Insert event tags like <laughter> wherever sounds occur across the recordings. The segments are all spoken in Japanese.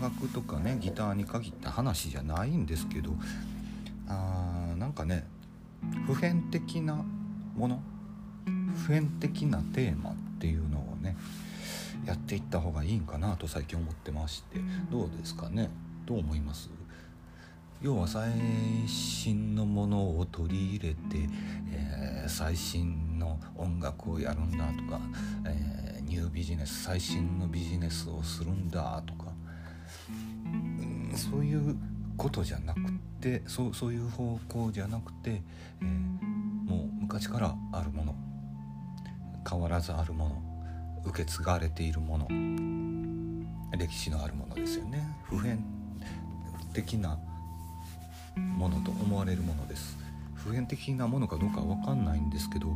音楽とかねギターに限った話じゃないんですけどあーなんかね普遍的なもの普遍的なテーマっていうのをねやっていった方がいいんかなと最近思ってましてどうですかね？どう思います？要は最新のものを取り入れて、えー、最新の音楽をやるんだとか、えー、ニュービジネス最新のビジネスをするんだとか、うん、そういうことじゃなくてそうそういう方向じゃなくて、えー、もう昔からあるもの。変わらずあるもの。受け継がれているもの。歴史のあるものですよね。普遍的なものと思われるものです。普遍的なものかどうかは分かんないんですけど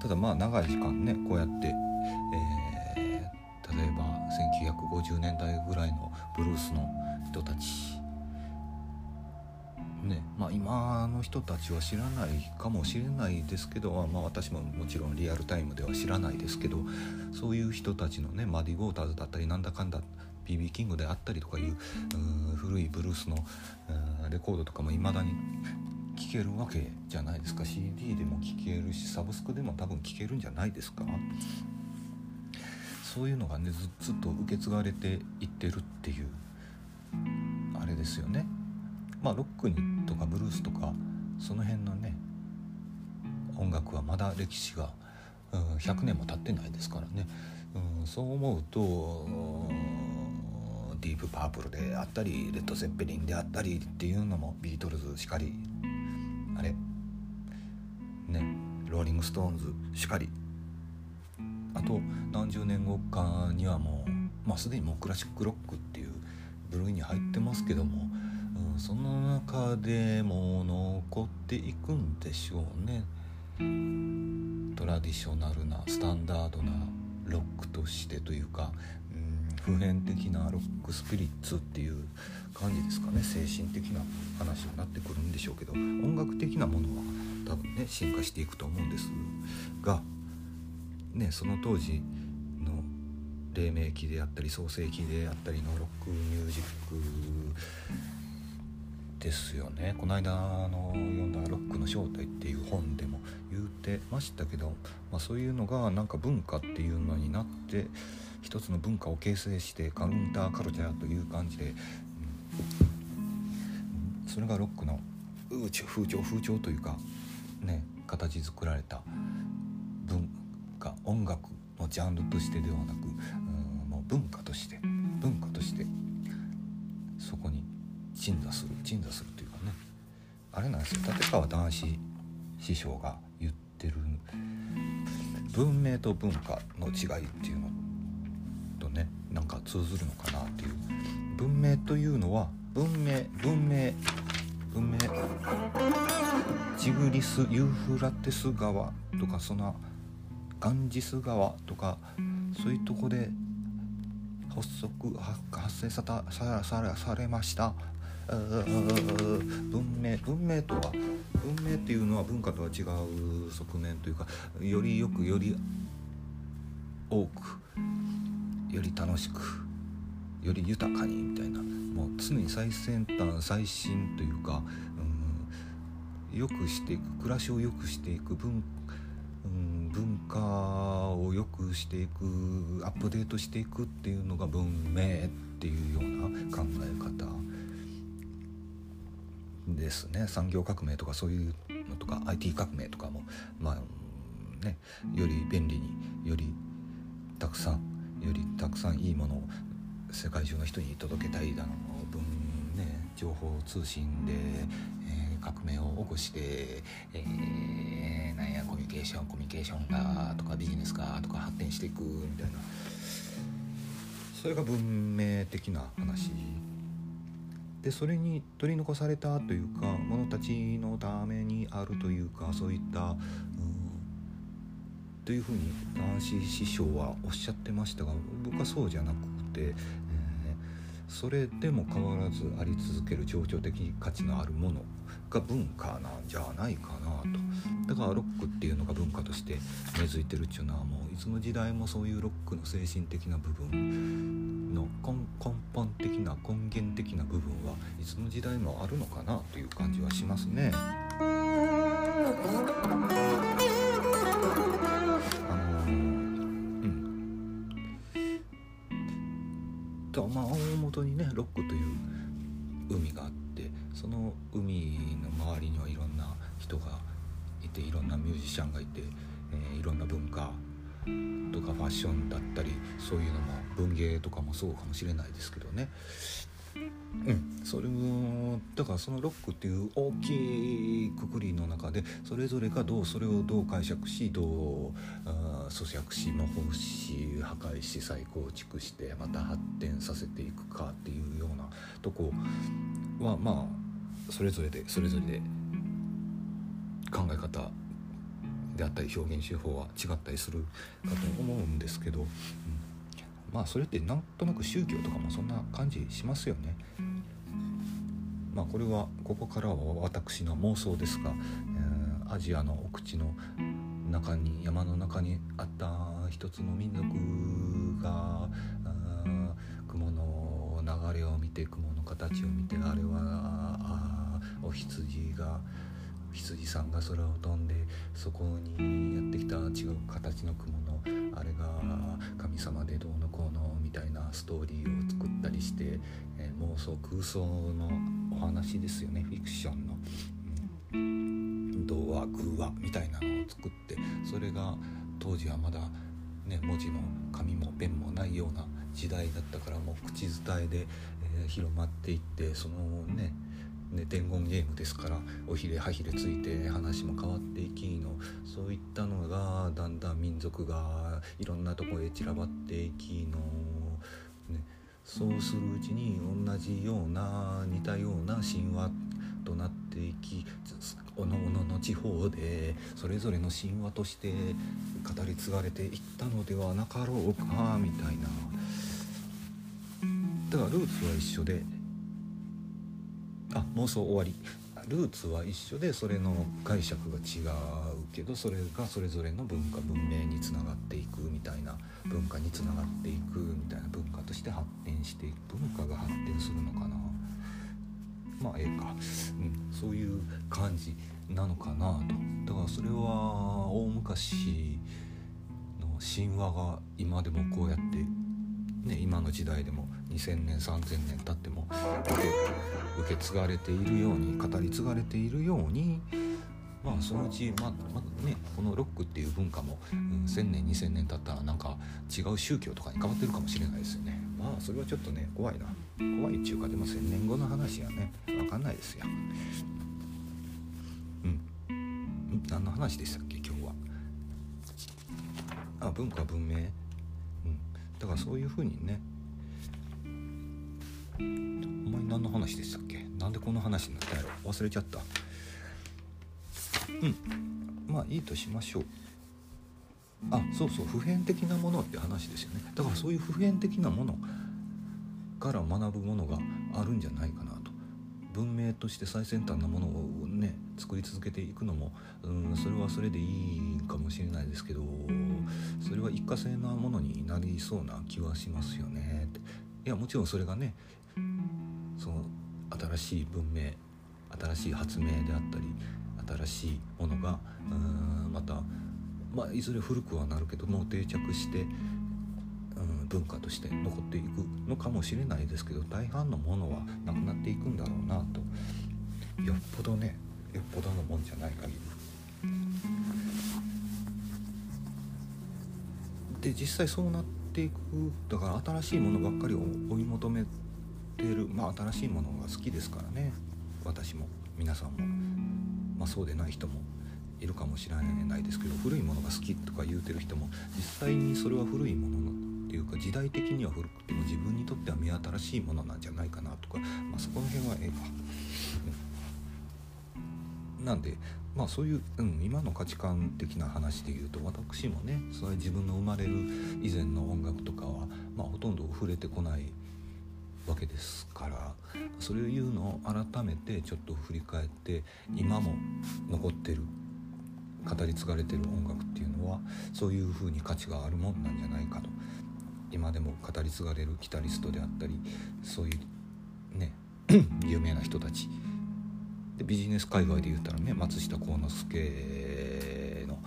ただまあ長い時間ねこうやって、えー、例えば1950年代ぐらいのブルースの人たち。ねまあ、今の人たちは知らないかもしれないですけど、まあ、私ももちろんリアルタイムでは知らないですけどそういう人たちのねマディ・ウォーターズだったりなんだかんだ BB キングであったりとかいう古いブルースのレコードとかもいまだに聴けるわけじゃないですか。CD でも聴けるしサブスクでも多分聴けるんじゃないですか。そういうのがねずっと受け継がれていってるっていうあれですよね。まあロックにとかブルースとかその辺のね音楽はまだ歴史が、うん、100年も経ってないですからね、うん、そう思うとディープパープルであったりレッド・ゼッペリンであったりっていうのもビートルズしかりあれ？ね。ローリング・ストーンズしかり。と何十年後かにはもう、まあ、すでにもうクラシックロックっていう部類に入ってますけどもうんその中でも残っていくんでしょうね。トラディショナルなスタンダードなロックとしてというか、うん、普遍的なロックスピリッツっていう感じですかね。精神的な話になってくるんでしょうけど音楽的なものは多分ね進化していくと思うんですが、ね、その当時の黎明期であったり創世期であったりのロックミュージックですよね。この間の読んだ「ロックの正体」っていう本でも言うてましたけど、まあ、そういうのがなんか文化っていうのになって一つの文化を形成してカウンターカルチャーという感じで、うん、それがロックの風潮風潮というかね形作られた文化音楽のジャンルとしてではなく、うん、もう文化として文化としてそこに鎮座する鎮座するというかね。あれなんですよ。立川談志師匠が言ってる文明と文化の違いっていうのとねなんか通ずるのかなっていう。文明というのは文明文明文明ジグリスユーフラテス川とかそのガンジス川とかそういうとこで発足発生さたささされました。文明文明とは文明っていうのは文化とは違う側面というかよりよくより多くより楽しくより豊かにみたいなもう常に最先端最新というか、うん、よくしていく暮らしを良くしていく文,、うん、文化を良くしていくアップデートしていくっていうのが文明っていうような考え方ですね。産業革命とかそういうのとか IT 革命とかもまあねより便利によりたくさんよりたくさんいいものを世界中の人に届けたいだの分ね情報通信で、えー、革命を起こして、えー、なんやコミュニケーションコミュニケーションがとかビジネスがとか発展していくみたいなそれが文明的な話でそれに取り残されたというか者たちのためにあるというかそういった、うん、というふうに男子師匠はおっしゃってましたが僕はそうじゃなくて、え、それでも変わらずあり続ける情緒的価値のあるものが文化なんじゃないかなとだからロックっていうのが文化として根付いてるっていうのはもういつの時代もそういうロックの精神的な部分の根本的な根源的な部分はいつの時代もあるのかなという感じはしますね。人がいていろんなミュージシャンがいて、えー、いろんな文化とかファッションだったりそういうのも文芸とかもそうかもしれないですけどね。うん、それもだからそのロックっていう大きいくくりの中でそれぞれがどうそれをどう解釈しどうあ咀嚼し模倣し破壊し再構築してまた発展させていくかっていうようなとこはまあそれぞれでそれぞれで考え方であったり表現手法は違ったりするかと思うんですけど、うんまあそれってなんとなく宗教とかもそんな感じしますよね。まあこれはここからは私の妄想ですが、えー、アジアの奥地の中に山の中にあった一つの民族が雲の流れを見て雲の形を見てあれはあお羊が羊さんが空を飛んでそこにやってきた違う形の雲のあれが神様でどうのこうのみたいなストーリーを作ったりして、えー、妄想空想のお話ですよねフィクションの。うん童話偶話みたいなのを作ってそれが当時はまだ、ね、文字も紙もペンもないような時代だったからもう口伝えで、えー、広まっていってそのねね、伝言ゲームですからおひれはひれついて話も変わっていきのそういったのがだんだん民族がいろんなとこへ散らばっていきの、ね、そうするうちに同じような似たような神話となっていきおのおのの地方でそれぞれの神話として語り継がれていったのではなかろうかみたいな。だからルーツは一緒であ妄想終わり。ルーツは一緒でそれの解釈が違うけどそれがそれぞれの文化文明につながっていくみたいな文化につながっていくみたいな文化として発展していく文化が発展するのかな。まあええか、うん、そういう感じなのかなと。だからそれは大昔の神話が今でもこうやってね今の時代でも2,000年3,000年経っても受け継がれているように語り継がれているようにまあそのうちままねこのロックっていう文化も、うん、1,000年2,000年経ったらなんか違う宗教とかに変わってるかもしれないですよね。まあそれはちょっとね怖いな。怖いっちゅうかでも1,000年後の話やね分かんないですよ。うん何の話でしたっけ今日は。あ文化文明。うん。だからそういうふうにねお前何の話でしたっけ？なんでこの話になったやろ？忘れちゃった。うん。まあいいとしましょう。あそうそう。普遍的なものって話ですよね。だからそういう普遍的なものから学ぶものがあるんじゃないかなと。文明として最先端なものをね作り続けていくのもうんそれはそれでいいかもしれないですけどそれは一過性なものになりそうな気はしますよねいやもちろんそれがねその新しい文明新しい発明であったり新しいものがうんまた、まあ、いずれ古くはなるけども定着してうん文化として残っていくのかもしれないですけど大半のものはなくなっていくんだろうなとよっぽどねよっぽどのもんじゃない限り。で実際そうなっていくだから新しいものばっかりを追い求めてる、まあ、新しいものが好きですからね。私も皆さんも、まあ、そうでない人もいるかもしれないですけど古いものが好きとか言うてる人も実際にそれは古いものっていうか時代的には古くても自分にとっては目新しいものなんじゃないかなとか、まあ、そこの辺はええか。なんでまあそういう、うん、今の価値観的な話で言うと私もねそういう自分の生まれる以前の音楽とかは、まあ、ほとんど触れてこないわけですからそれを言うのを改めてちょっと振り返って今も残ってる語り継がれてる音楽っていうのはそういうふうに価値があるもんなんじゃないかと。今でも語り継がれるギタリストであったりそういうね <clears throat> 有名な人たち。でビジネス界隈で言ったらね松下幸之助の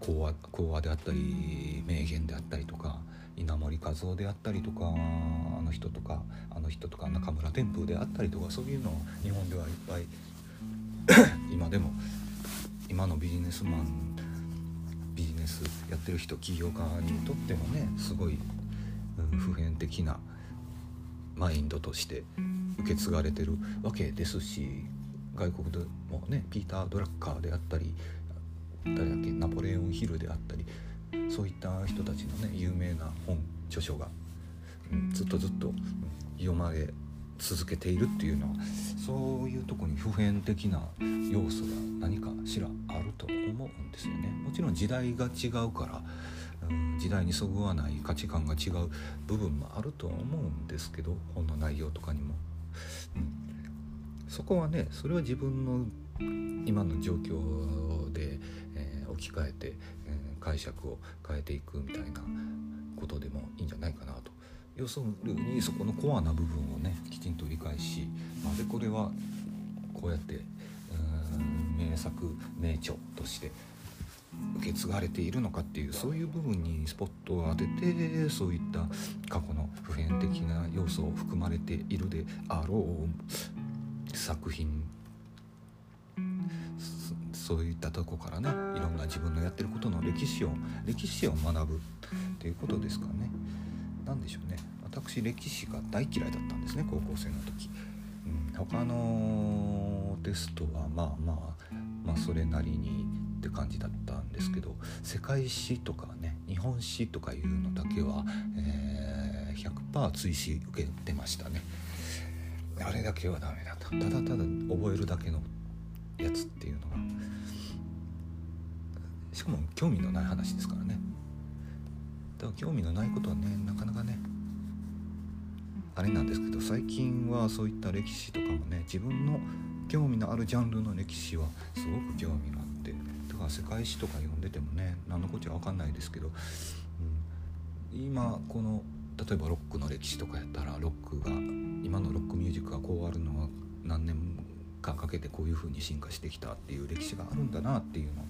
講話講話であったり名言であったりとか稲森和夫であったりとかあの人とかあの人とか中村天風であったりとかそういうのを日本ではいっぱい <coughs> 今でも今のビジネスマンビジネスやってる人起業家にとってもねすごい、うん、普遍的なマインドとして受け継がれてるわけですし外国でもねピーター・ドラッカーであったり誰だっけナポレオン・ヒルであったりそういった人たちのね有名な本著書が、うん、ずっとずっと読まれ続けているっていうのはそういうとこに普遍的な要素が何かしらあると思うんですよね。もちろん時代が違うから、うん、時代にそぐわない価値観が違う部分もあるとは思うんですけど本の内容とかにも。うん、そこはねそれは自分の今の状況で、えー、置き換えて、えー、解釈を変えていくみたいなことでもいいんじゃないかなと。要するにそこのコアな部分をねきちんと理解しなぜこれはこうやって名作名著として受け継がれているのかっていうそういう部分にスポットを当ててそういった過去の普遍的な要素を含まれているであろう作品そういったとこからねいろんな自分のやってることの歴史を歴史を学ぶっていうことですかね。何でしょうね。私歴史が大嫌いだったんですね高校生の時、うん、他のテストはまあまあまあそれなりにって感じだったんですけど世界史とかね日本史とかいうのだけは、えー、100%追試受けてましたね。あれだけはダメだった。ただただ覚えるだけのやつっていうのが。しかも興味のない話ですからね。だから興味のないことはねなかなかねあれなんですけど最近はそういった歴史とかもね自分の興味のあるジャンルの歴史はすごく興味があってだから世界史とか読んでてもね何のこっちゃ分かんないですけど、うん、今この例えばロックの歴史とかやったらロックが今のロックミュージックがこうあるのは何年かかけてこういう風に進化してきたっていう歴史があるんだなっていうのを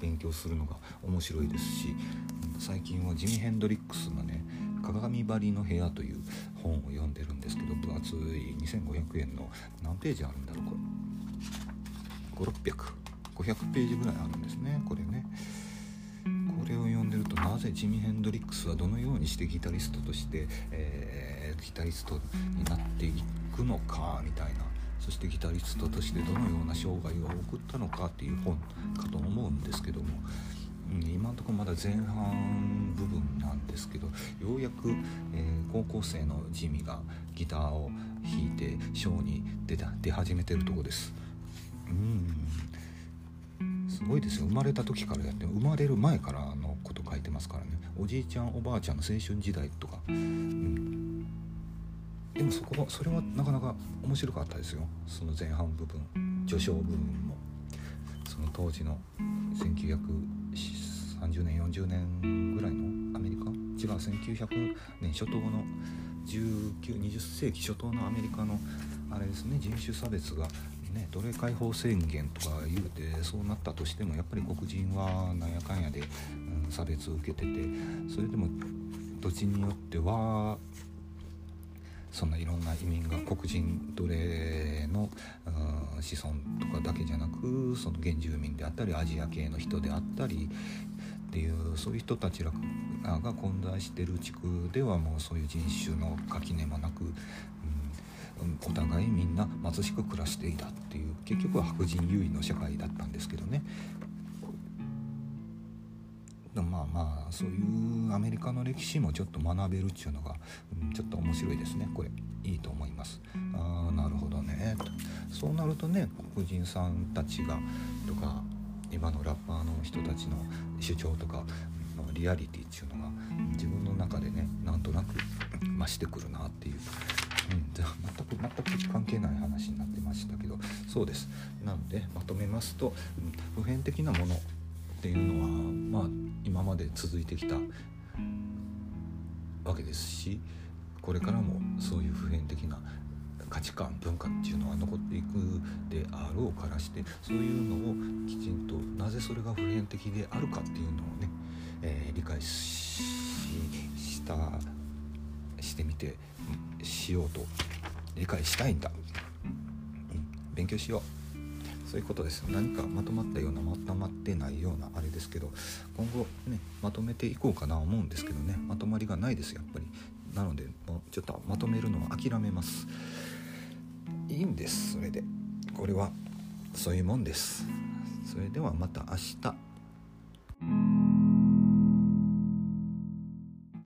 勉強するのが面白いですし最近はジミ・ヘンドリックスのね「鏡張りの部屋」という本を読んでるんですけど分厚い2500円の何ページあるんだろうこれ。500500ページぐらいあるんですねこれね。これを読んでるとなぜジミ・ヘンドリックスはどのようにしてギタリストとして、えー、ギタリストになっていくのかみたいな。そしてギタリストとしてどのような生涯を送ったのかっていう本かと思うんですけども、うん、今のところまだ前半部分なんですけどようやく、えー、高校生のジミがギターを弾いてショーに出た出始めてるとこです。うん。すごいですよ。生まれた時からやって生まれる前からのこと書いてますからね。おじいちゃんおばあちゃんの青春時代とか、うん、でもそこはそれはなかなか面白かったですよ。その前半部分。序章部分も。その当時の1930年40年ぐらいのアメリカ？違う1900年初頭の1920世紀初頭のアメリカのあれですね人種差別がね奴隷解放宣言とか言うてそうなったとしてもやっぱり黒人はなんやかんやで、うん、差別を受けててそれでも土地によってはそんないろんな移民が黒人奴隷の子孫とかだけじゃなくその原住民であったりアジア系の人であったりっていうそういう人たちらが混在してる地区ではもうそういう人種の垣根もなく、うん、お互いみんな貧しく暮らしていたっていう結局は白人優位の社会だったんですけどね。まあまあそういうアメリカの歴史もちょっと学べるっていうのが、うん、ちょっと面白いですね。これいいと思います。ああなるほどね。とそうなるとね黒人さんたちがとか今のラッパーの人たちの主張とかリアリティっていうのが自分の中でねなんとなく増してくるなっていう、うん、全く全く関係ない話になってましたけどそうです。なのでまとめますと、普遍的なものっていうのはまあ今まで続いてきたわけですしこれからもそういう普遍的な価値観文化っていうのは残っていくであろうからしてそういうのをきちんとなぜそれが普遍的であるかっていうのをね、えー、理解したしてみてしようと理解したいんだ、勉強しよう。そういうことです。何かまとまったようなまとまってないようなあれですけど今後ねまとめていこうかな思うんですけどね。まとまりがないですやっぱり。なのでもうちょっとまとめるのは諦めます。いいんですそれで。これはそういうもんです。それではまた明日